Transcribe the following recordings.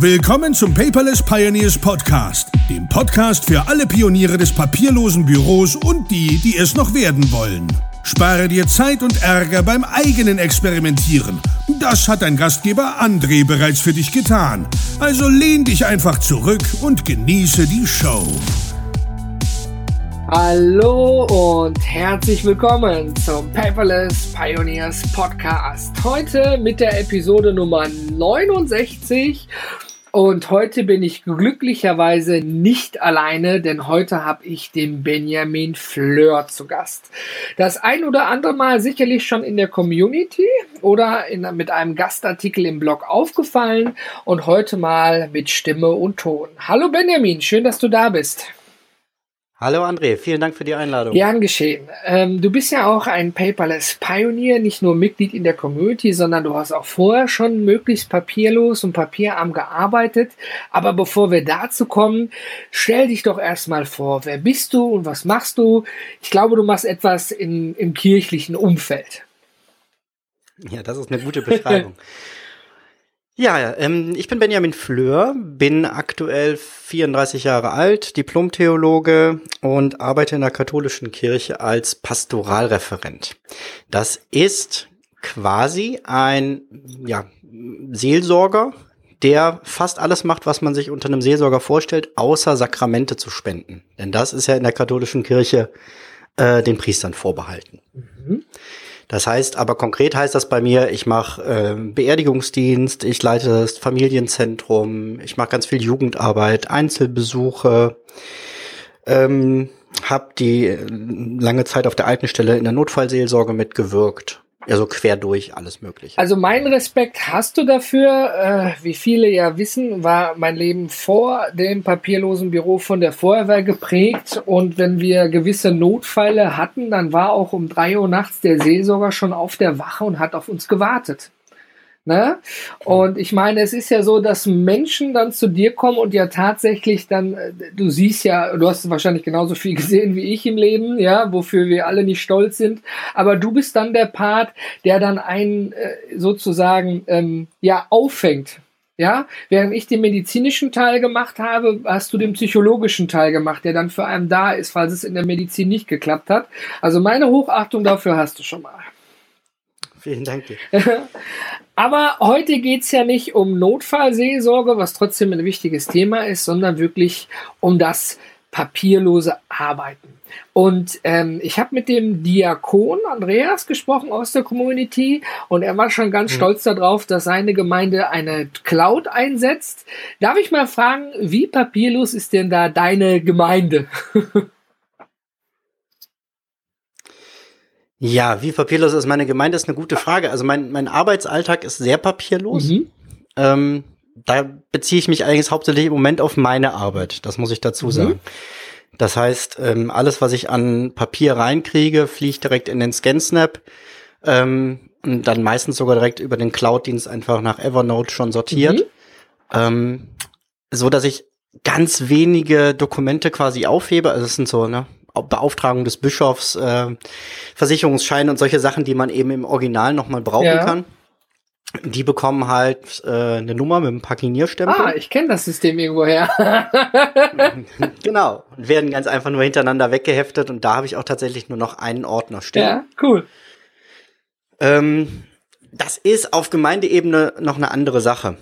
Willkommen zum Paperless Pioneers Podcast, dem Podcast für alle Pioniere des papierlosen Büros und die, die es noch werden wollen. Spare dir Zeit und Ärger beim eigenen Experimentieren. Das hat dein Gastgeber André bereits für dich getan. Also lehn dich einfach zurück und genieße die Show. Hallo und herzlich willkommen zum Paperless Pioneers Podcast. Heute mit der Episode Nummer 69 und heute bin ich glücklicherweise nicht alleine, denn heute habe ich den Benjamin Fleur zu Gast. Das ein oder andere Mal sicherlich schon in der Community oder in, mit einem Gastartikel im Blog aufgefallen und heute mal mit Stimme und Ton. Hallo Benjamin, schön, dass du da bist. Hallo André, vielen Dank für die Einladung. Gern geschehen. Ähm, du bist ja auch ein Paperless Pioneer, nicht nur Mitglied in der Community, sondern du hast auch vorher schon möglichst papierlos und papierarm gearbeitet. Aber bevor wir dazu kommen, stell dich doch erstmal vor, wer bist du und was machst du? Ich glaube, du machst etwas in, im kirchlichen Umfeld. Ja, das ist eine gute Beschreibung. Ja, ähm, ich bin Benjamin Fleur, bin aktuell 34 Jahre alt, Diplomtheologe und arbeite in der katholischen Kirche als Pastoralreferent. Das ist quasi ein ja, Seelsorger, der fast alles macht, was man sich unter einem Seelsorger vorstellt, außer Sakramente zu spenden. Denn das ist ja in der katholischen Kirche äh, den Priestern vorbehalten. Mhm. Das heißt, aber konkret heißt das bei mir, ich mache äh, Beerdigungsdienst, ich leite das Familienzentrum, ich mache ganz viel Jugendarbeit, Einzelbesuche, ähm, habe die äh, lange Zeit auf der alten Stelle in der Notfallseelsorge mitgewirkt also quer durch alles mögliche. Also mein Respekt hast du dafür. Äh, wie viele ja wissen, war mein Leben vor dem papierlosen Büro von der Feuerwehr geprägt. Und wenn wir gewisse Notfälle hatten, dann war auch um drei Uhr nachts der Seelsorger schon auf der Wache und hat auf uns gewartet. Ne? Und ich meine, es ist ja so, dass Menschen dann zu dir kommen und ja tatsächlich dann, äh, du siehst ja, du hast wahrscheinlich genauso viel gesehen wie ich im Leben, ja, wofür wir alle nicht stolz sind, aber du bist dann der Part, der dann einen äh, sozusagen ähm, ja auffängt. Ja, während ich den medizinischen Teil gemacht habe, hast du den psychologischen Teil gemacht, der dann für einen da ist, falls es in der Medizin nicht geklappt hat. Also meine Hochachtung dafür hast du schon mal. Vielen Dank dir. Aber heute geht's ja nicht um Notfallseelsorge, was trotzdem ein wichtiges Thema ist, sondern wirklich um das papierlose Arbeiten. Und ähm, ich habe mit dem Diakon Andreas gesprochen aus der Community und er war schon ganz mhm. stolz darauf, dass seine Gemeinde eine Cloud einsetzt. Darf ich mal fragen, wie papierlos ist denn da deine Gemeinde? Ja, wie papierlos ist meine Gemeinde, ist eine gute Frage. Also mein, mein Arbeitsalltag ist sehr papierlos. Mhm. Ähm, da beziehe ich mich eigentlich hauptsächlich im Moment auf meine Arbeit. Das muss ich dazu mhm. sagen. Das heißt, ähm, alles, was ich an Papier reinkriege, fliegt direkt in den ScanSnap. Ähm, und dann meistens sogar direkt über den Cloud-Dienst einfach nach Evernote schon sortiert. Mhm. Ähm, so dass ich ganz wenige Dokumente quasi aufhebe. Also es sind so, ne, Beauftragung des Bischofs, äh, Versicherungsscheine und solche Sachen, die man eben im Original nochmal brauchen ja. kann. Die bekommen halt äh, eine Nummer mit einem Paginierstempel. Ah, ich kenne das System irgendwoher. genau. Und werden ganz einfach nur hintereinander weggeheftet und da habe ich auch tatsächlich nur noch einen Ordner stehen. Ja, cool. Ähm, das ist auf Gemeindeebene noch eine andere Sache.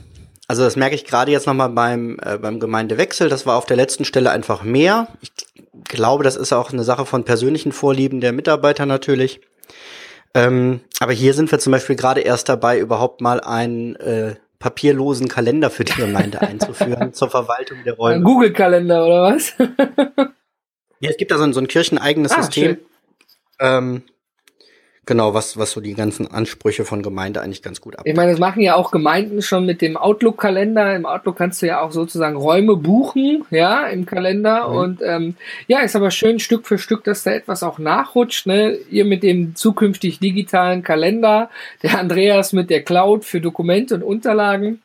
Also das merke ich gerade jetzt nochmal beim, äh, beim Gemeindewechsel. Das war auf der letzten Stelle einfach mehr. Ich glaube, das ist auch eine Sache von persönlichen Vorlieben der Mitarbeiter natürlich. Ähm, aber hier sind wir zum Beispiel gerade erst dabei, überhaupt mal einen äh, papierlosen Kalender für die Gemeinde einzuführen zur Verwaltung der Räume. Ein Google-Kalender oder was? ja, es gibt da so ein, so ein kircheneigenes ah, System. Ähm, Genau, was, was so die ganzen Ansprüche von Gemeinde eigentlich ganz gut ab. Ich meine, das machen ja auch Gemeinden schon mit dem Outlook-Kalender. Im Outlook kannst du ja auch sozusagen Räume buchen, ja, im Kalender. Mhm. Und ähm, ja, ist aber schön Stück für Stück, dass da etwas auch nachrutscht. Ne? Ihr mit dem zukünftig digitalen Kalender, der Andreas mit der Cloud für Dokumente und Unterlagen.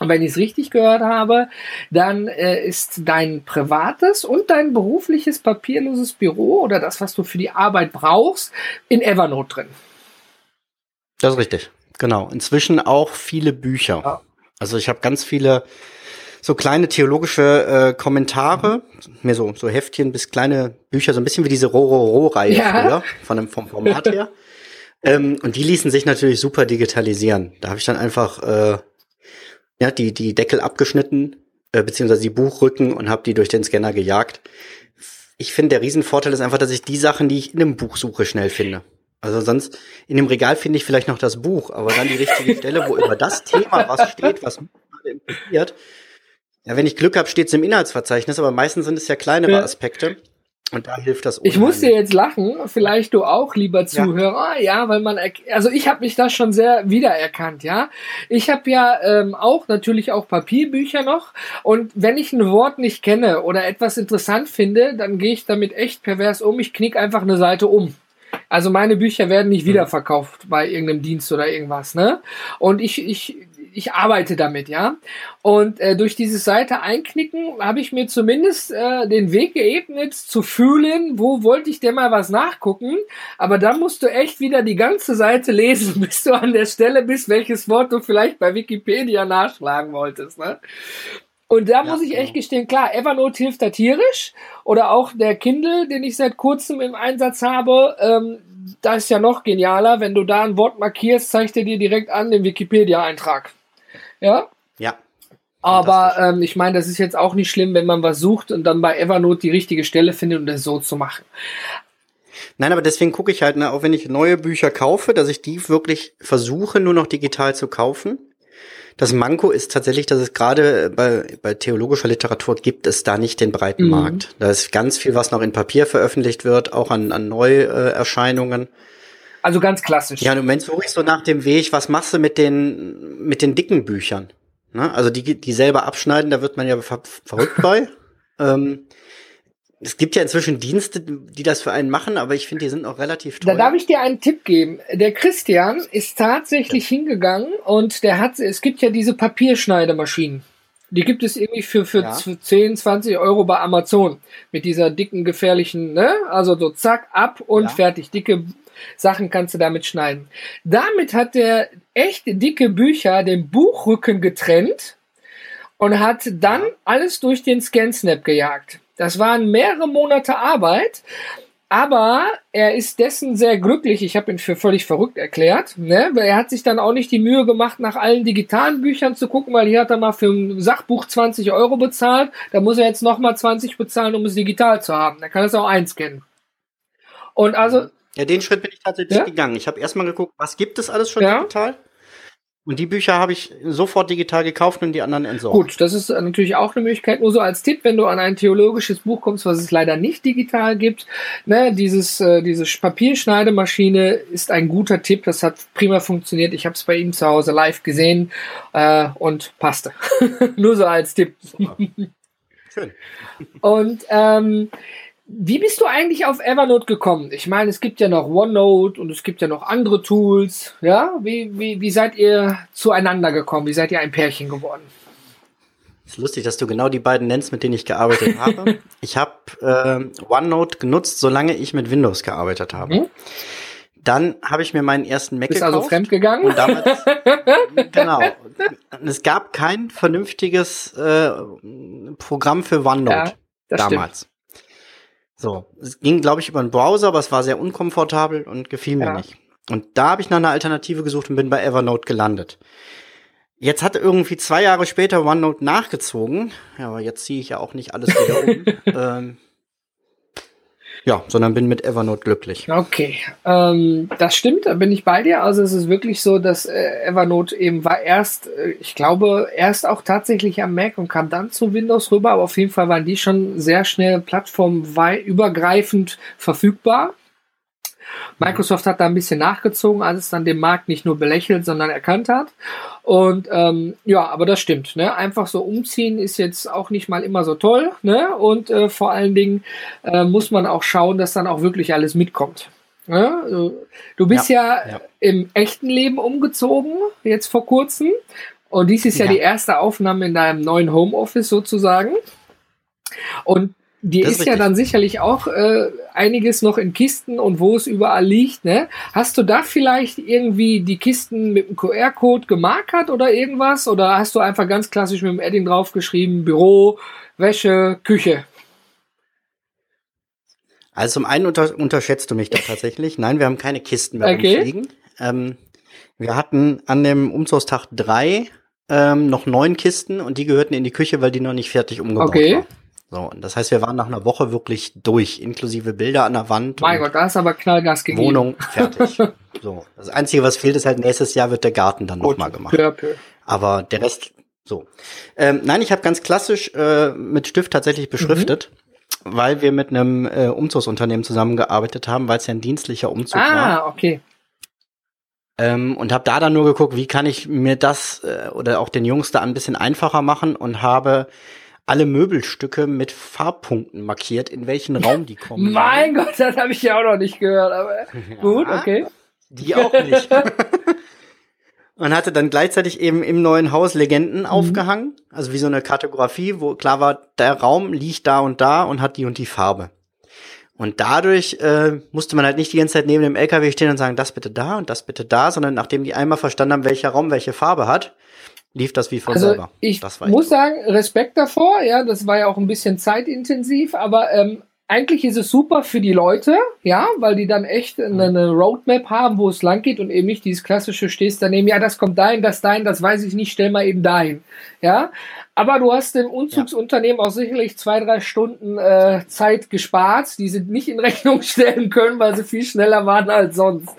Und wenn ich es richtig gehört habe, dann äh, ist dein privates und dein berufliches papierloses Büro oder das, was du für die Arbeit brauchst, in Evernote drin. Das ist richtig. Genau. Inzwischen auch viele Bücher. Ja. Also ich habe ganz viele so kleine theologische äh, Kommentare, mehr so, so Heftchen bis kleine Bücher, so ein bisschen wie diese Rororo-Reihe ja. früher, von dem, vom Format her. ähm, und die ließen sich natürlich super digitalisieren. Da habe ich dann einfach äh, ja, die, die Deckel abgeschnitten, äh, beziehungsweise die Buchrücken und habe die durch den Scanner gejagt. Ich finde, der Riesenvorteil ist einfach, dass ich die Sachen, die ich in einem Buch suche, schnell finde. Also sonst, in dem Regal finde ich vielleicht noch das Buch, aber dann die richtige Stelle, wo über das Thema was steht, was mich interessiert. Ja, wenn ich Glück habe, steht es im Inhaltsverzeichnis, aber meistens sind es ja kleinere. Aspekte. Und da hilft das unheimlich. Ich musste jetzt lachen, vielleicht du auch, lieber Zuhörer, ja, ja weil man, also ich habe mich da schon sehr wiedererkannt, ja. Ich habe ja ähm, auch natürlich auch Papierbücher noch und wenn ich ein Wort nicht kenne oder etwas interessant finde, dann gehe ich damit echt pervers um. Ich knick einfach eine Seite um. Also meine Bücher werden nicht mhm. wiederverkauft bei irgendeinem Dienst oder irgendwas, ne? Und ich, ich ich arbeite damit, ja. Und äh, durch diese Seite einknicken habe ich mir zumindest äh, den Weg geebnet, zu fühlen, wo wollte ich denn mal was nachgucken. Aber dann musst du echt wieder die ganze Seite lesen, bis du an der Stelle bist, welches Wort du vielleicht bei Wikipedia nachschlagen wolltest. Ne? Und da ja, muss ich echt genau. gestehen, klar, Evernote hilft da tierisch. Oder auch der Kindle, den ich seit kurzem im Einsatz habe. Ähm, da ist ja noch genialer, wenn du da ein Wort markierst, zeigt er dir direkt an den Wikipedia-Eintrag. Ja? Ja. Aber ähm, ich meine, das ist jetzt auch nicht schlimm, wenn man was sucht und dann bei Evernote die richtige Stelle findet und das so zu machen. Nein, aber deswegen gucke ich halt, ne, auch wenn ich neue Bücher kaufe, dass ich die wirklich versuche, nur noch digital zu kaufen. Das Manko ist tatsächlich, dass es gerade bei, bei theologischer Literatur gibt es da nicht den breiten mhm. Markt. Da ist ganz viel, was noch in Papier veröffentlicht wird, auch an, an Neuerscheinungen. Äh, also ganz klassisch. Ja, im Moment suche ich so nach dem Weg, was machst du mit den, mit den dicken Büchern? Ne? Also die, die selber abschneiden, da wird man ja ver verrückt bei. ähm, es gibt ja inzwischen Dienste, die das für einen machen, aber ich finde, die sind auch relativ teuer. Da darf ich dir einen Tipp geben. Der Christian ist tatsächlich ja. hingegangen und der hat, es gibt ja diese Papierschneidemaschinen. Die gibt es irgendwie für, für ja. 10, 20 Euro bei Amazon. Mit dieser dicken, gefährlichen, ne? Also so zack, ab und ja. fertig. Dicke Sachen kannst du damit schneiden. Damit hat er echt dicke Bücher den Buchrücken getrennt und hat dann alles durch den ScanSnap gejagt. Das waren mehrere Monate Arbeit, aber er ist dessen sehr glücklich. Ich habe ihn für völlig verrückt erklärt. Ne? Er hat sich dann auch nicht die Mühe gemacht, nach allen digitalen Büchern zu gucken, weil hier hat er mal für ein Sachbuch 20 Euro bezahlt. Da muss er jetzt nochmal 20 bezahlen, um es digital zu haben. Da kann es auch einscannen. Und also ja, den Schritt bin ich tatsächlich ja? gegangen. Ich habe erstmal geguckt, was gibt es alles schon ja? digital? Und die Bücher habe ich sofort digital gekauft und die anderen entsorgt. Gut, das ist natürlich auch eine Möglichkeit. Nur so als Tipp, wenn du an ein theologisches Buch kommst, was es leider nicht digital gibt, ne, dieses, äh, diese Papierschneidemaschine ist ein guter Tipp. Das hat prima funktioniert. Ich habe es bei ihm zu Hause live gesehen äh, und passte. Nur so als Tipp. Schön. Und ähm, wie bist du eigentlich auf Evernote gekommen? Ich meine, es gibt ja noch OneNote und es gibt ja noch andere Tools. Ja, wie, wie, wie seid ihr zueinander gekommen? Wie seid ihr ein Pärchen geworden? ist lustig, dass du genau die beiden nennst, mit denen ich gearbeitet habe. ich habe äh, OneNote genutzt, solange ich mit Windows gearbeitet habe. Hm? Dann habe ich mir meinen ersten Mac Bist also gekauft. also fremdgegangen? Und damals, genau. Es gab kein vernünftiges äh, Programm für OneNote ja, damals. Stimmt. So, es ging, glaube ich, über einen Browser, aber es war sehr unkomfortabel und gefiel mir ja. nicht. Und da habe ich nach einer Alternative gesucht und bin bei Evernote gelandet. Jetzt hat irgendwie zwei Jahre später OneNote nachgezogen. Ja, aber jetzt ziehe ich ja auch nicht alles wieder um. ähm, ja, sondern bin mit Evernote glücklich. Okay, ähm, das stimmt, da bin ich bei dir. Also es ist wirklich so, dass äh, Evernote eben war erst, äh, ich glaube, erst auch tatsächlich am Mac und kam dann zu Windows rüber, aber auf jeden Fall waren die schon sehr schnell plattformübergreifend verfügbar. Microsoft hat da ein bisschen nachgezogen, als es dann den Markt nicht nur belächelt, sondern erkannt hat. Und ähm, ja, aber das stimmt. Ne? Einfach so umziehen ist jetzt auch nicht mal immer so toll. Ne? Und äh, vor allen Dingen äh, muss man auch schauen, dass dann auch wirklich alles mitkommt. Ne? Du bist ja, ja, ja, im echten Leben umgezogen, jetzt vor kurzem. Und dies ist ja, ja die erste Aufnahme in deinem neuen Homeoffice sozusagen. Und die ist, ist ja dann sicherlich auch äh, einiges noch in Kisten und wo es überall liegt. Ne? Hast du da vielleicht irgendwie die Kisten mit dem QR-Code gemarkert oder irgendwas? Oder hast du einfach ganz klassisch mit dem Edding draufgeschrieben, Büro, Wäsche, Küche? Also zum einen unter, unterschätzt du mich da tatsächlich. Nein, wir haben keine Kisten mehr okay. rumfliegen. Ähm, wir hatten an dem Umzugstag drei ähm, noch neun Kisten und die gehörten in die Küche, weil die noch nicht fertig umgebaut okay. waren. So, und das heißt, wir waren nach einer Woche wirklich durch, inklusive Bilder an der Wand. Mein Gott, da ist aber Knallgas gegeben. Wohnung fertig. so, das Einzige, was fehlt, ist halt nächstes Jahr wird der Garten dann nochmal gemacht. Peu, peu. Aber der Rest, so. Ähm, nein, ich habe ganz klassisch äh, mit Stift tatsächlich beschriftet. Mhm weil wir mit einem äh, Umzugsunternehmen zusammengearbeitet haben, weil es ja ein dienstlicher Umzug ah, war. Ah, okay. Ähm, und habe da dann nur geguckt, wie kann ich mir das äh, oder auch den Jungs da ein bisschen einfacher machen und habe alle Möbelstücke mit Farbpunkten markiert, in welchen Raum die kommen. mein Gott, das habe ich ja auch noch nicht gehört, aber ja, gut, okay. Die auch nicht. und hatte dann gleichzeitig eben im neuen Haus Legenden mhm. aufgehangen, also wie so eine Kartografie, wo klar war, der Raum liegt da und da und hat die und die Farbe. Und dadurch äh, musste man halt nicht die ganze Zeit neben dem LKW stehen und sagen, das bitte da und das bitte da, sondern nachdem die einmal verstanden haben, welcher Raum welche Farbe hat, lief das wie von also selber. Ich muss sagen, Respekt davor, ja, das war ja auch ein bisschen zeitintensiv, aber ähm, eigentlich ist es super für die Leute, ja, weil die dann echt eine Roadmap haben, wo es lang geht und eben nicht dieses klassische stehst daneben, ja, das kommt dahin, das dahin, das weiß ich nicht, stell mal eben dahin, ja. Aber du hast dem Umzugsunternehmen auch sicherlich zwei, drei Stunden äh, Zeit gespart, die sie nicht in Rechnung stellen können, weil sie viel schneller waren als sonst.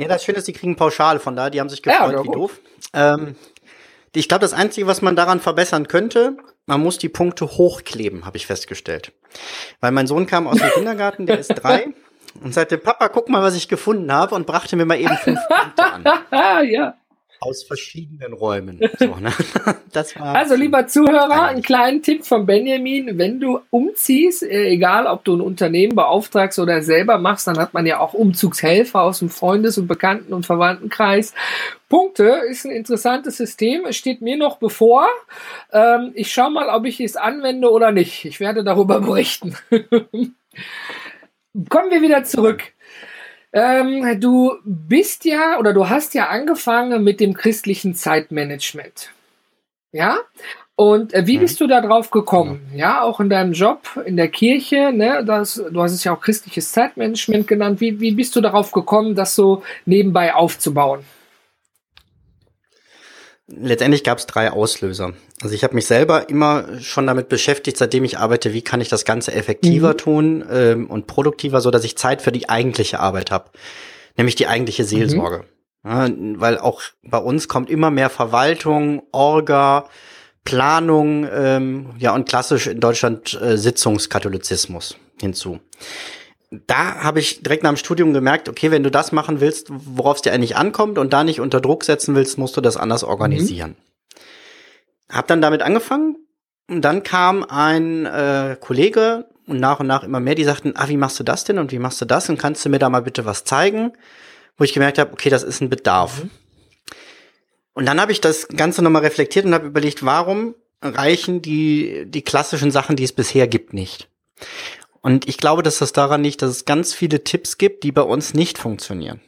Ja, das Schöne ist, die kriegen Pauschale von da, die haben sich gefreut, ja, wie doof. Ähm, ich glaube, das Einzige, was man daran verbessern könnte, man muss die Punkte hochkleben, habe ich festgestellt. Weil mein Sohn kam aus dem Kindergarten, der ist drei, und sagte, Papa, guck mal, was ich gefunden habe, und brachte mir mal eben fünf Punkte an. ja aus verschiedenen Räumen. So, ne? also, lieber Zuhörer, einen kleinen Tipp von Benjamin. Wenn du umziehst, äh, egal ob du ein Unternehmen beauftragst oder selber machst, dann hat man ja auch Umzugshelfer aus dem Freundes- und Bekannten- und Verwandtenkreis. Punkte ist ein interessantes System. Es steht mir noch bevor. Ähm, ich schaue mal, ob ich es anwende oder nicht. Ich werde darüber berichten. Kommen wir wieder zurück. Ähm, du bist ja oder du hast ja angefangen mit dem christlichen Zeitmanagement. Ja? Und äh, wie mhm. bist du da drauf gekommen? Ja, auch in deinem Job in der Kirche, ne, das, du hast es ja auch christliches Zeitmanagement genannt. Wie, wie bist du darauf gekommen, das so nebenbei aufzubauen? Letztendlich gab es drei Auslöser. Also ich habe mich selber immer schon damit beschäftigt, seitdem ich arbeite, wie kann ich das Ganze effektiver mhm. tun ähm, und produktiver, so dass ich Zeit für die eigentliche Arbeit habe, nämlich die eigentliche Seelsorge. Mhm. Ja, weil auch bei uns kommt immer mehr Verwaltung, Orga, Planung, ähm, ja und klassisch in Deutschland äh, Sitzungskatholizismus hinzu da habe ich direkt nach dem Studium gemerkt, okay, wenn du das machen willst, worauf es dir eigentlich ankommt und da nicht unter Druck setzen willst, musst du das anders organisieren. Mhm. Hab dann damit angefangen und dann kam ein äh, Kollege und nach und nach immer mehr, die sagten, ah, wie machst du das denn und wie machst du das und kannst du mir da mal bitte was zeigen? Wo ich gemerkt habe, okay, das ist ein Bedarf. Mhm. Und dann habe ich das Ganze nochmal reflektiert und habe überlegt, warum reichen die, die klassischen Sachen, die es bisher gibt, nicht? Und ich glaube, dass das daran liegt, dass es ganz viele Tipps gibt, die bei uns nicht funktionieren.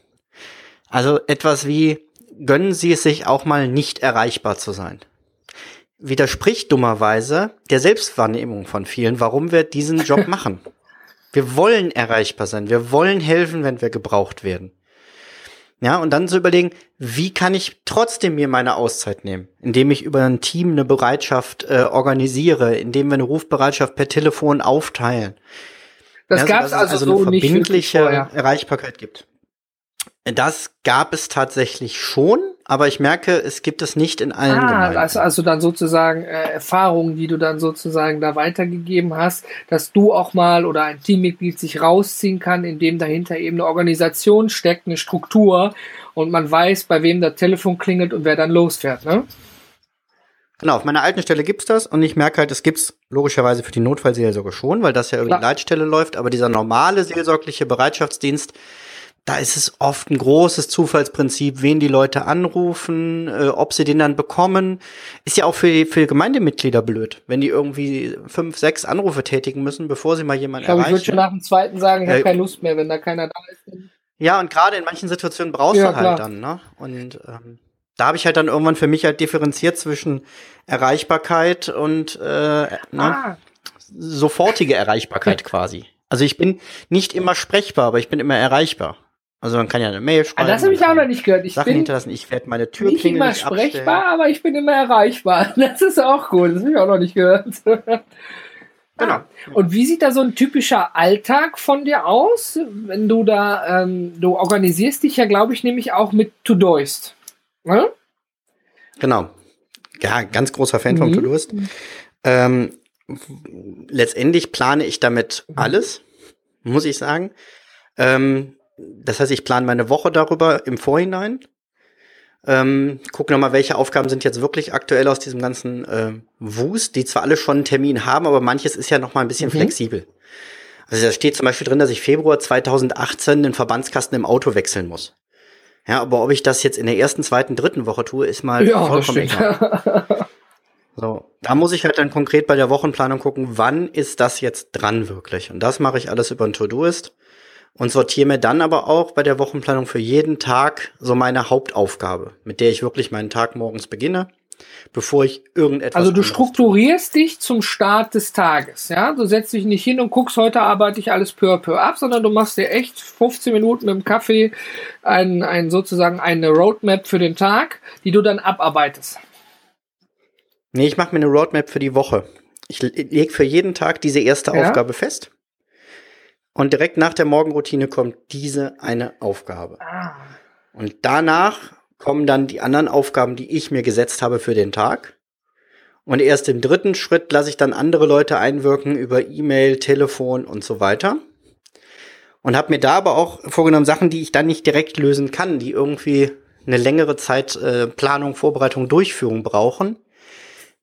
Also etwas wie, gönnen Sie es sich auch mal nicht erreichbar zu sein. Widerspricht dummerweise der Selbstwahrnehmung von vielen, warum wir diesen Job machen. Wir wollen erreichbar sein. Wir wollen helfen, wenn wir gebraucht werden. Ja, und dann zu überlegen, wie kann ich trotzdem mir meine Auszeit nehmen, indem ich über ein Team eine Bereitschaft äh, organisiere, indem wir eine Rufbereitschaft per Telefon aufteilen. Das ja, gab es also, also so eine verbindliche Erreichbarkeit gibt. Das gab es tatsächlich schon, aber ich merke, es gibt es nicht in allen ah, Gemeinden. Also, also dann sozusagen äh, Erfahrungen, die du dann sozusagen da weitergegeben hast, dass du auch mal oder ein Teammitglied sich rausziehen kann, indem dahinter eben eine Organisation steckt, eine Struktur und man weiß, bei wem das Telefon klingelt und wer dann losfährt, ne? Genau, auf meiner alten Stelle gibt's das und ich merke halt, es gibt's logischerweise für die Notfallseelsorge schon, weil das ja über die Leitstelle läuft, aber dieser normale seelsorgliche Bereitschaftsdienst, da ist es oft ein großes Zufallsprinzip, wen die Leute anrufen, äh, ob sie den dann bekommen. Ist ja auch für, für Gemeindemitglieder blöd, wenn die irgendwie fünf, sechs Anrufe tätigen müssen, bevor sie mal jemanden ich glaub, erreichen. Ich würde schon nach dem zweiten sagen, ich habe Äh, keine Lust mehr, wenn da keiner da ist. Ja, und gerade in manchen Situationen brauchst Ja, du halt klar. dann, ne? Und ähm, da habe ich halt dann irgendwann für mich halt differenziert zwischen Erreichbarkeit und äh, ne? Ah, sofortige Erreichbarkeit quasi. Also ich bin nicht immer sprechbar, aber ich bin immer erreichbar. Also man kann ja eine Mail ah, schreiben. das habe ich auch noch nicht gehört. Ich Sachen bin hinterlassen. Ich werde meine nicht Türklingel immer nicht sprechbar, abstellen. aber ich bin immer erreichbar. Das ist auch gut. Das habe ich auch noch nicht gehört. Genau. Ah. Und wie sieht da so ein typischer Alltag von dir aus, wenn du da, ähm, du organisierst dich ja, glaube ich, nämlich auch mit To-Doist. Ne? Genau. Ja, ganz großer Fan Mhm. To-Doist. Ähm, letztendlich plane ich damit Mhm. alles, muss ich sagen. Ähm, das heißt, ich plane meine Woche darüber im Vorhinein. Ähm, guck nochmal, welche Aufgaben sind jetzt wirklich aktuell aus diesem ganzen äh, Wust, die zwar alle schon einen Termin haben, aber manches ist ja noch mal ein bisschen Mhm. flexibel. Also da steht zum Beispiel drin, dass ich Februar 2018 den Verbandskasten im Auto wechseln muss. Ja, aber ob ich das jetzt in der ersten, zweiten, dritten Woche tue, ist mal Ja, vollkommen egal. So, da muss ich halt dann konkret bei der Wochenplanung gucken, wann ist das jetzt dran wirklich. Und das mache ich alles über ein To-Doist und sortiere mir dann aber auch bei der Wochenplanung für jeden Tag so meine Hauptaufgabe, mit der ich wirklich meinen Tag morgens beginne, bevor ich irgendetwas Also du strukturierst dich zum Start des Tages, ja? Du setzt dich nicht hin und guckst, heute arbeite ich alles peu à peu ab, sondern du machst dir echt 15 Minuten mit dem Kaffee ein, ein sozusagen eine Roadmap für den Tag, die du dann abarbeitest. Nee, ich mache mir eine Roadmap für die Woche. Ich lege für jeden Tag diese erste Ja. Aufgabe fest. Und direkt nach der Morgenroutine kommt diese eine Aufgabe. Ah. Und danach kommen dann die anderen Aufgaben, die ich mir gesetzt habe für den Tag. Und erst im dritten Schritt lasse ich dann andere Leute einwirken über E-Mail, Telefon und so weiter. Und habe mir da aber auch vorgenommen, Sachen, die ich dann nicht direkt lösen kann, die irgendwie eine längere Zeit äh, Planung, Vorbereitung, Durchführung brauchen.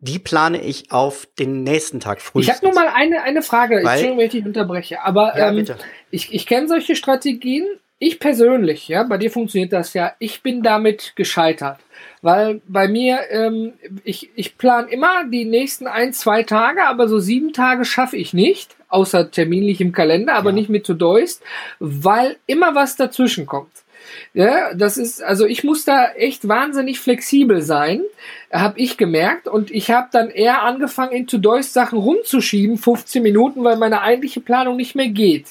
Die plane ich auf den nächsten Tag früh. Ich habe nur mal eine, eine Frage, Weil- Entschuldigung, wenn ich dich unterbreche, aber Ja, ähm, ich, ich kenne solche Strategien. Ich persönlich, ja, bei dir funktioniert das ja. Ich bin damit gescheitert. Weil bei mir, ähm, ich, ich plane immer die nächsten ein, zwei Tage, aber so sieben Tage schaffe ich nicht, außer terminlich im Kalender, aber Ja. nicht mit To-Doist, weil immer was dazwischen kommt. Ja, das ist, also ich muss da echt wahnsinnig flexibel sein, habe ich gemerkt. Und ich habe dann eher angefangen, in To-Doist Sachen rumzuschieben, 15 Minuten, weil meine eigentliche Planung nicht mehr geht.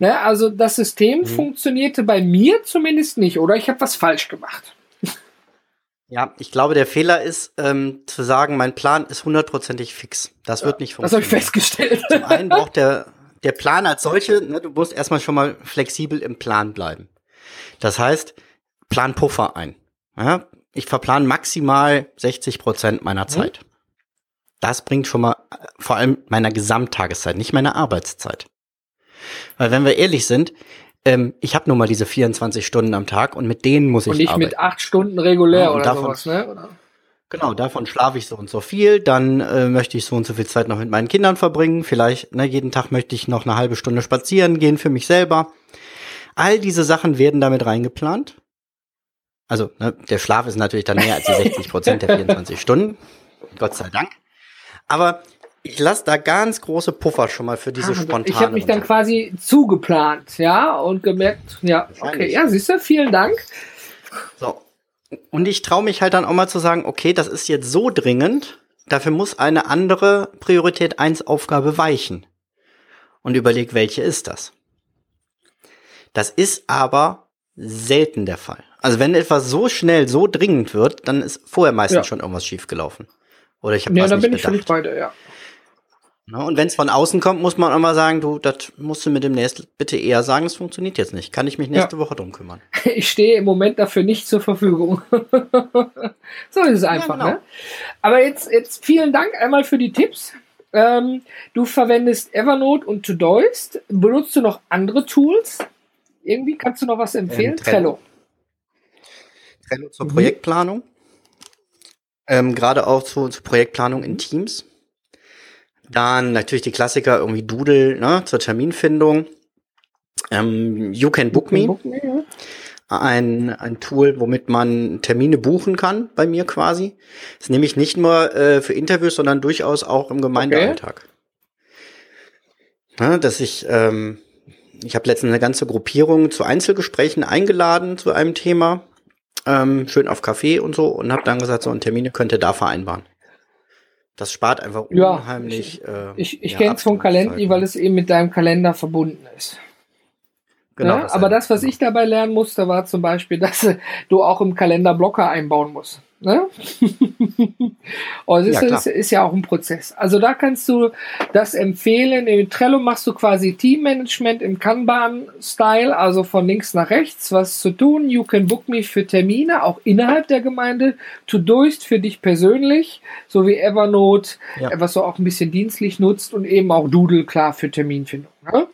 Ne, also das System Mhm. funktionierte bei mir zumindest nicht, oder ich habe was falsch gemacht. Ja, ich glaube, der Fehler ist, ähm, zu sagen, mein Plan ist hundertprozentig fix. Das wird nicht Das habe ich funktionieren. festgestellt. Zum einen braucht der, der Plan als solche, ne, du musst erstmal schon mal flexibel im Plan bleiben. Das heißt, plan Puffer ein. Ja, ich verplan maximal 60 Prozent meiner Zeit. Das bringt schon mal äh, vor allem meiner Gesamttageszeit, nicht meiner Arbeitszeit. Weil wenn wir ehrlich sind, ähm, ich habe nur mal diese 24 Stunden am Tag und mit denen muss ich Und nicht arbeiten. mit acht Stunden regulär Ja, oder davon- sowas, ne? Oder? Genau, davon schlafe ich so und so viel, dann äh, möchte ich so und so viel Zeit noch mit meinen Kindern verbringen, vielleicht, ne, jeden Tag möchte ich noch eine halbe Stunde spazieren gehen für mich selber. All diese Sachen werden damit reingeplant. Also, ne, der Schlaf ist natürlich dann mehr als die 60 Prozent der 24 Stunden. Gott sei Dank. Aber ich lasse da ganz große Puffer schon mal für diese Ah, spontane. ich habe mich dann quasi zugeplant, ja, und gemerkt, ja, okay, ja, siehst du, vielen Dank. So. Und ich traue mich halt dann auch mal zu sagen, okay, das ist jetzt so dringend, dafür muss eine andere Priorität 1 Aufgabe weichen. Und überleg, welche ist das? Das ist aber selten der Fall. Also wenn etwas so schnell, so dringend wird, dann ist vorher meistens Ja. schon irgendwas schiefgelaufen. Oder ich habe Ja, da bin ich bedacht. völlig bei dir, ja. Ne, Und wenn es von außen kommt, muss man auch mal sagen, du, das musst du mir demnächst bitte eher sagen, es funktioniert jetzt nicht. Kann ich mich nächste Woche drum kümmern. Ich stehe im Moment dafür nicht zur Verfügung. so ist es einfach, genau. ne? Aber jetzt, jetzt vielen Dank einmal für die Tipps. Ähm, du verwendest Evernote und Todoist. Benutzt du noch andere Tools? Irgendwie kannst du noch was empfehlen? Ähm, Trello. Trello zur Mhm. Projektplanung. Ähm, Gerade auch zu, zur Projektplanung in Teams. Dann natürlich die Klassiker, irgendwie Doodle ne, zur Terminfindung. Ähm, you Can Book Me. Book Me, ja. ein, ein Tool, womit man Termine buchen kann, bei mir quasi. Das nehme ich nicht nur äh, für Interviews, sondern durchaus auch im Gemeindealltag. Okay. Ja, dass ich, ähm, ich habe letztens eine ganze Gruppierung zu Einzelgesprächen eingeladen zu einem Thema, ähm, schön auf Kaffee und so, und habe dann gesagt, so ein Termine könnt ihr da vereinbaren. Das spart einfach unheimlich. Ja, ich, äh, ich, ich ja, kenne es von Calendly, weil es eben mit deinem Kalender verbunden ist. Genau, ja, aber das, was ich dabei lernen musste, war zum Beispiel, dass du auch im Kalender Blocker einbauen musst. Ne? Und es ja, ist, ist, ja auch ein Prozess. Also da kannst du das empfehlen. In Trello machst du quasi Teammanagement im Kanban-Style, also von links nach rechts, was zu tun. You can book me für Termine, auch innerhalb der Gemeinde. To-Doist für dich persönlich, so wie Evernote, ja. was du auch ein bisschen dienstlich nutzt und eben auch Doodle, klar, für Terminfindung. Ne?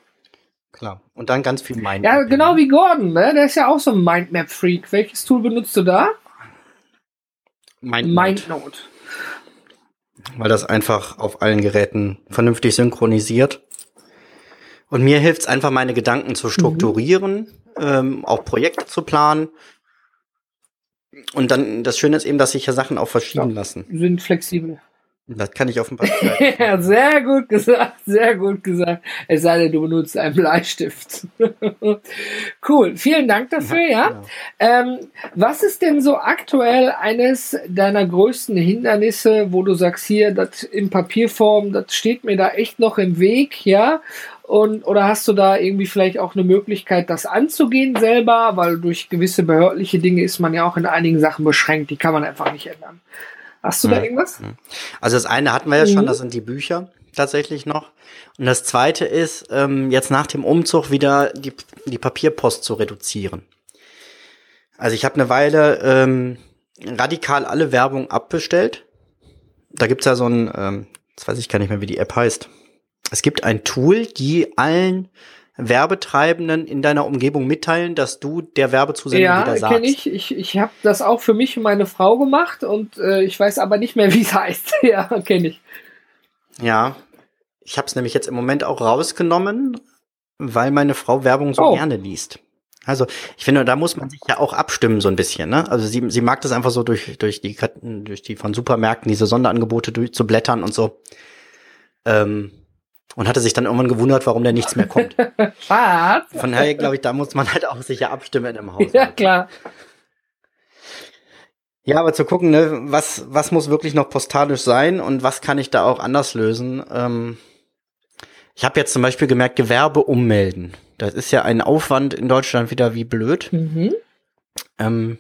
Klar. Und dann ganz viel Mindmap. Ja, genau wie Gordon, ne? Der ist ja auch so ein Mindmap-Freak. Welches Tool benutzt du da? Mindnote. Mindnote. Weil das einfach auf allen Geräten vernünftig synchronisiert. Und mir hilft es einfach, meine Gedanken zu strukturieren, mhm. ähm, auch Projekte zu planen. Und dann, das Schöne ist eben, dass sich ja Sachen auch verschieben ja, lassen. Sind flexibel. Das kann ich auf dem Papier. ja, sehr gut gesagt, sehr gut gesagt. Es sei denn, du benutzt einen Bleistift. cool, vielen Dank dafür, ja. ja. Genau. Ähm, was ist denn so aktuell eines deiner größten Hindernisse, wo du sagst, hier, das in Papierform, das steht mir da echt noch im Weg, ja? Und, oder hast du da irgendwie vielleicht auch eine Möglichkeit, das anzugehen selber? Weil durch gewisse behördliche Dinge ist man ja auch in einigen Sachen beschränkt, die kann man einfach nicht ändern. Hast du da irgendwas? Also das eine hatten wir ja schon, mhm. das sind die Bücher tatsächlich noch. Und das zweite ist, ähm, jetzt nach dem Umzug wieder die, die Papierpost zu reduzieren. Also ich habe eine Weile ähm, radikal alle Werbung abbestellt. Da gibt's ja so ein, ähm, jetzt weiß ich gar nicht mehr, wie die App heißt. Es gibt ein Tool, die allen Werbetreibenden in deiner Umgebung mitteilen, dass du der Werbezusendung ja, wieder sagst. Ja, kenne ich. Ich, ich habe das auch für mich und meine Frau gemacht und äh, ich weiß aber nicht mehr, wie es heißt. ja, kenne ich. Ja, ich habe es nämlich jetzt im Moment auch rausgenommen, weil meine Frau Werbung so oh. gerne liest. Also ich finde, da muss man sich ja auch abstimmen so ein bisschen. Ne? Also sie, sie mag das einfach so durch, durch, die, durch die von Supermärkten diese Sonderangebote durchzublättern und so. Ähm, und hatte sich dann irgendwann gewundert, warum da nichts mehr kommt. Was? Von daher glaube ich, da muss man halt auch sicher abstimmen im Haus. Ja, klar. Ja, aber zu gucken, ne, was, was muss wirklich noch postalisch sein und was kann ich da auch anders lösen. Ähm, ich habe jetzt zum Beispiel gemerkt, Gewerbe ummelden. Das ist ja ein Aufwand in Deutschland wieder wie blöd. Mhm. Ähm,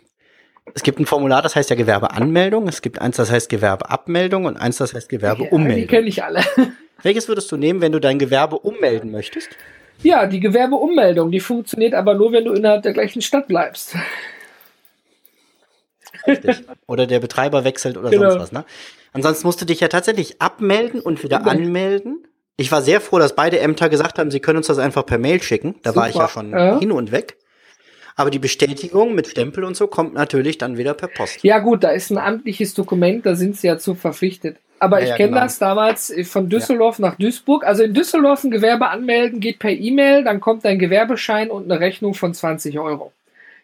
es gibt ein Formular, das heißt ja Gewerbeanmeldung. Es gibt eins, das heißt Gewerbeabmeldung und eins, das heißt Gewerbeummeldung. Ja, die kenne ich alle. Welches würdest du nehmen, wenn du dein Gewerbe ummelden möchtest? Ja, die Gewerbeummeldung, die funktioniert aber nur, wenn du innerhalb der gleichen Stadt bleibst. Richtig. Oder der Betreiber wechselt oder genau. sonst was, ne? Ansonsten musst du dich ja tatsächlich abmelden und wieder anmelden. Ich war sehr froh, dass beide Ämter gesagt haben, sie können uns das einfach per Mail schicken. Da Super. war ich ja schon ja. hin und weg. Aber die Bestätigung mit Stempel und so kommt natürlich dann wieder per Post. Ja gut, da ist ein amtliches Dokument, da sind sie ja zu verpflichtet. Aber ja, ich kenne genau. das damals von Düsseldorf ja. nach Duisburg. Also in Düsseldorf ein Gewerbe anmelden geht per E-Mail, dann kommt dein Gewerbeschein und eine Rechnung von 20 Euro.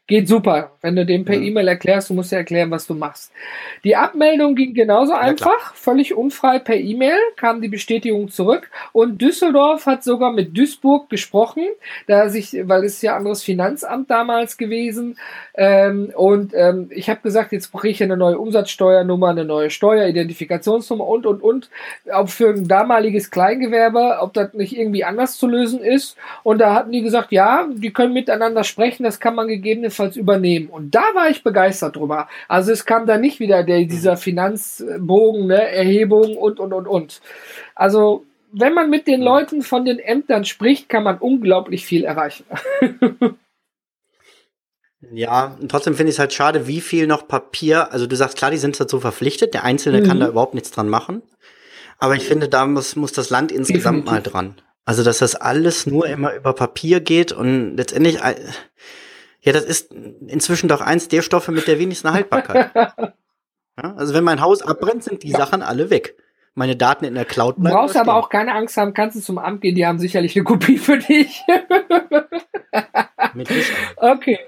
Geht super, wenn du dem per mhm. E-Mail erklärst, du musst ja erklären, was du machst. Die Abmeldung ging genauso ja, einfach, klar. völlig unfrei per E-Mail, kam die Bestätigung zurück und Düsseldorf hat sogar mit Duisburg gesprochen, da sich, weil es ja anderes Finanzamt damals gewesen ähm, und ähm, ich habe gesagt, jetzt brauche ich eine neue Umsatzsteuernummer, eine neue Steueridentifikationsnummer und und und, auch für ein damaliges Kleingewerbe, ob das nicht irgendwie anders zu lösen ist und da hatten die gesagt, ja, die können miteinander sprechen, das kann man gegebenenfalls gegebenenfalls übernehmen. Und da war ich begeistert drüber. Also es kam da nicht wieder der, dieser Finanzbogen, ne, Erhebung und, und, und, und. Also wenn man mit den Leuten von den Ämtern spricht, kann man unglaublich viel erreichen. Ja, und trotzdem finde ich es halt schade, wie viel noch Papier, also du sagst klar, die sind dazu verpflichtet, der Einzelne mhm. kann da überhaupt nichts dran machen. Aber ich finde, da muss, muss das Land insgesamt Definitiv. mal dran. Also, dass das alles nur immer über Papier geht und letztendlich, äh, ja, das ist inzwischen doch eins der Stoffe mit der wenigsten Haltbarkeit. ja, also wenn mein Haus abbrennt, sind die ja. Sachen alle weg. Meine Daten in der Cloud bleiben. Du brauchst aber auch keine Angst haben, kannst du zum Amt gehen, die haben sicherlich eine Kopie für dich. Okay.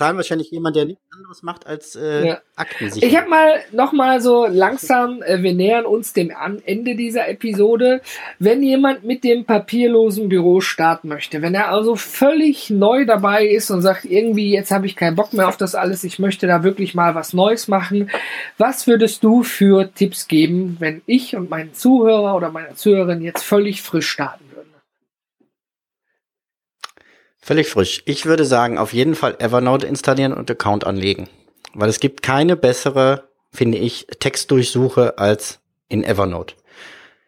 Zahlen wahrscheinlich jemand, der nichts anderes macht als äh, ja. Aktensicherung. Ich habe mal noch mal so langsam, äh, wir nähern uns dem Ende dieser Episode. Wenn jemand mit dem papierlosen Büro starten möchte, wenn er also völlig neu dabei ist und sagt, irgendwie jetzt habe ich keinen Bock mehr auf das alles, ich möchte da wirklich mal was Neues machen, was würdest du für Tipps geben, wenn ich und mein Zuhörer oder meine Zuhörerin jetzt völlig frisch starten? Völlig frisch. Ich würde sagen, auf jeden Fall Evernote installieren und Account anlegen. Weil es gibt keine bessere, finde ich, Textdurchsuche als in Evernote.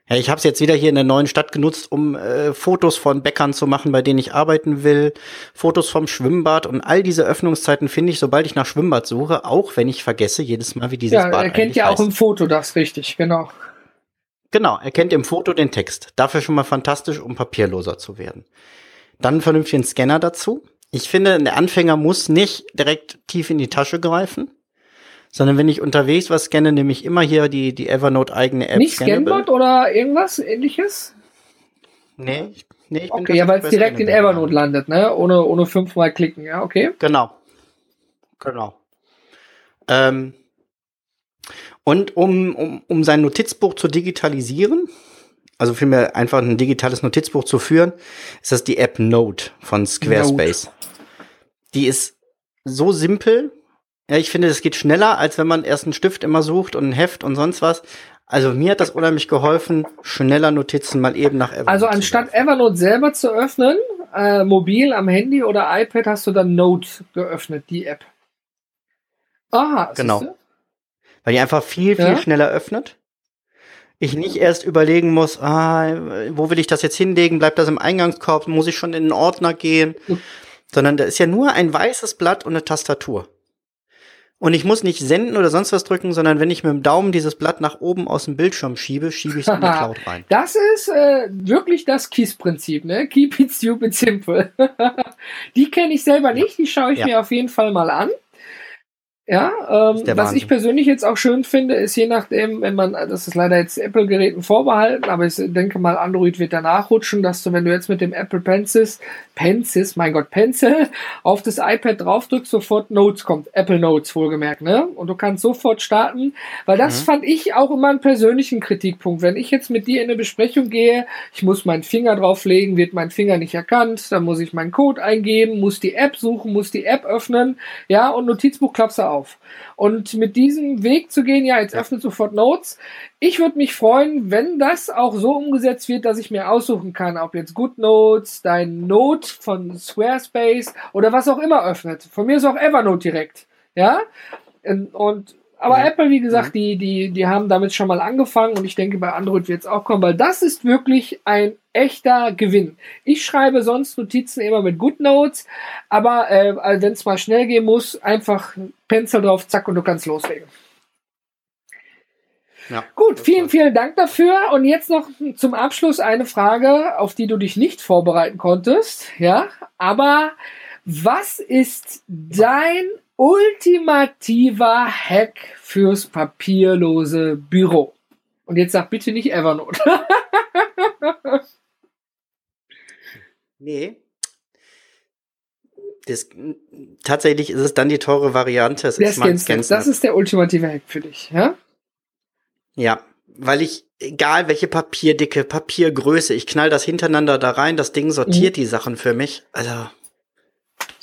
Ja, ich habe es jetzt wieder hier in der neuen Stadt genutzt, um äh, Fotos von Bäckern zu machen, bei denen ich arbeiten will, Fotos vom Schwimmbad und all diese Öffnungszeiten finde ich, sobald ich nach Schwimmbad suche, auch wenn ich vergesse jedes Mal, wie dieses ja, Bad er kennt ja heißt. auch im Foto das, richtig, genau. Genau, er kennt im Foto den Text. Dafür schon mal fantastisch, um papierloser zu werden. Dann einen vernünftigen Scanner dazu. Ich finde, der Anfänger muss nicht direkt tief in die Tasche greifen, sondern wenn ich unterwegs was scanne, nehme ich immer hier die, die Evernote eigene App. Nicht Scanbot oder irgendwas ähnliches? Nee, nee ich bin Okay, ja, weil es direkt in Evernote landet, ne? Ohne, ohne fünfmal klicken, ja, okay. Genau. Genau. Ähm, und um, um, um sein Notizbuch zu digitalisieren, also vielmehr einfach ein digitales Notizbuch zu führen, ist das die App Note von Squarespace. Note. Die ist so simpel. Ja, ich finde, es geht schneller, als wenn man erst einen Stift immer sucht und ein Heft und sonst was. Also mir hat das unheimlich geholfen, schneller Notizen mal eben nach Evernote. Also anstatt Evernote selber zu öffnen, äh, mobil am Handy oder iPad hast du dann Note geöffnet, die App. Aha, genau. Weil die einfach viel, viel ja? schneller öffnet ich nicht erst überlegen muss, ah, wo will ich das jetzt hinlegen? Bleibt das im Eingangskorb? Muss ich schon in den Ordner gehen? Mhm. Sondern da ist ja nur ein weißes Blatt und eine Tastatur. Und ich muss nicht senden oder sonst was drücken, sondern wenn ich mit dem Daumen dieses Blatt nach oben aus dem Bildschirm schiebe, schiebe ich es in die Cloud rein. Das ist äh, wirklich das KISS-Prinzip, ne? Keep it stupid simple. die kenne ich selber nicht, die schaue ich ja. mir auf jeden Fall mal an. Ja, ähm, was ich persönlich jetzt auch schön finde, ist je nachdem, wenn man, das ist leider jetzt Apple-Geräten vorbehalten, aber ich denke mal, Android wird danach rutschen, dass du, wenn du jetzt mit dem Apple Pencil, Pencil, mein Gott, Pencil, auf das iPad draufdrückst, sofort Notes kommt. Apple Notes wohlgemerkt, ne? Und du kannst sofort starten, weil das mhm. fand ich auch immer einen persönlichen Kritikpunkt. Wenn ich jetzt mit dir in eine Besprechung gehe, ich muss meinen Finger drauflegen, wird mein Finger nicht erkannt, dann muss ich meinen Code eingeben, muss die App suchen, muss die App öffnen, ja, und Notizbuch klappst du auf. Und mit diesem Weg zu gehen, ja, jetzt öffnet sofort Notes. Ich würde mich freuen, wenn das auch so umgesetzt wird, dass ich mir aussuchen kann, ob jetzt GoodNotes, dein Note von Squarespace oder was auch immer öffnet. Von mir ist auch Evernote direkt. Ja? Und aber ja. Apple, wie gesagt, ja. die, die, die haben damit schon mal angefangen und ich denke, bei Android wird es auch kommen, weil das ist wirklich ein echter Gewinn. Ich schreibe sonst Notizen immer mit GoodNotes, aber äh, wenn es mal schnell gehen muss, einfach Pencil drauf, zack und du kannst loslegen. Ja, Gut, vielen, vielen Dank dafür. Und jetzt noch zum Abschluss eine Frage, auf die du dich nicht vorbereiten konntest. Ja, aber was ist dein ultimativer Hack fürs papierlose Büro. Und jetzt sag bitte nicht Evernote. nee. Das, tatsächlich ist es dann die teure Variante. Es ist mein das ist der ultimative Hack für dich, ja? Ja, weil ich, egal welche Papierdicke, Papiergröße, ich knall das hintereinander da rein, das Ding sortiert mhm. die Sachen für mich. Also,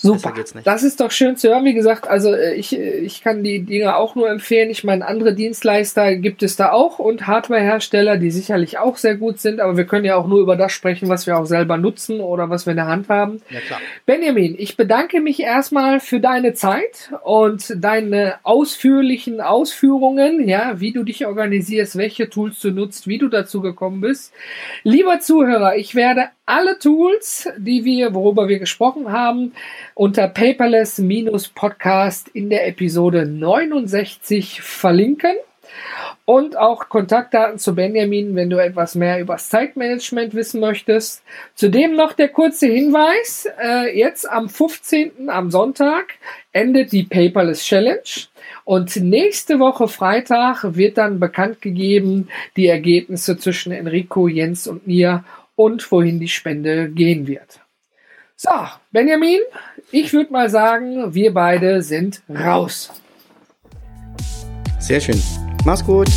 Super. Das ist doch schön zu hören. Wie gesagt, also äh, ich, äh, ich kann die Dinge auch nur empfehlen. Ich meine, andere Dienstleister gibt es da auch und Hardwarehersteller, die sicherlich auch sehr gut sind, aber wir können ja auch nur über das sprechen, was wir auch selber nutzen oder was wir in der Hand haben. Ja, klar. Benjamin, ich bedanke mich erstmal für deine Zeit und deine ausführlichen Ausführungen, ja, wie du dich organisierst, welche Tools du nutzt, wie du dazu gekommen bist. Lieber Zuhörer, ich werde alle Tools, die wir, worüber wir gesprochen haben, unter paperless-podcast in der Episode 69 verlinken. Und auch Kontaktdaten zu Benjamin, wenn du etwas mehr über das Zeitmanagement wissen möchtest. Zudem noch der kurze Hinweis. Äh, jetzt am 15. am Sonntag endet die Paperless Challenge. Und nächste Woche Freitag wird dann bekannt gegeben die Ergebnisse zwischen Enrico, Jens und mir und wohin die Spende gehen wird. So, Benjamin, ich würde mal sagen, wir beide sind raus. Sehr schön. Mach's gut.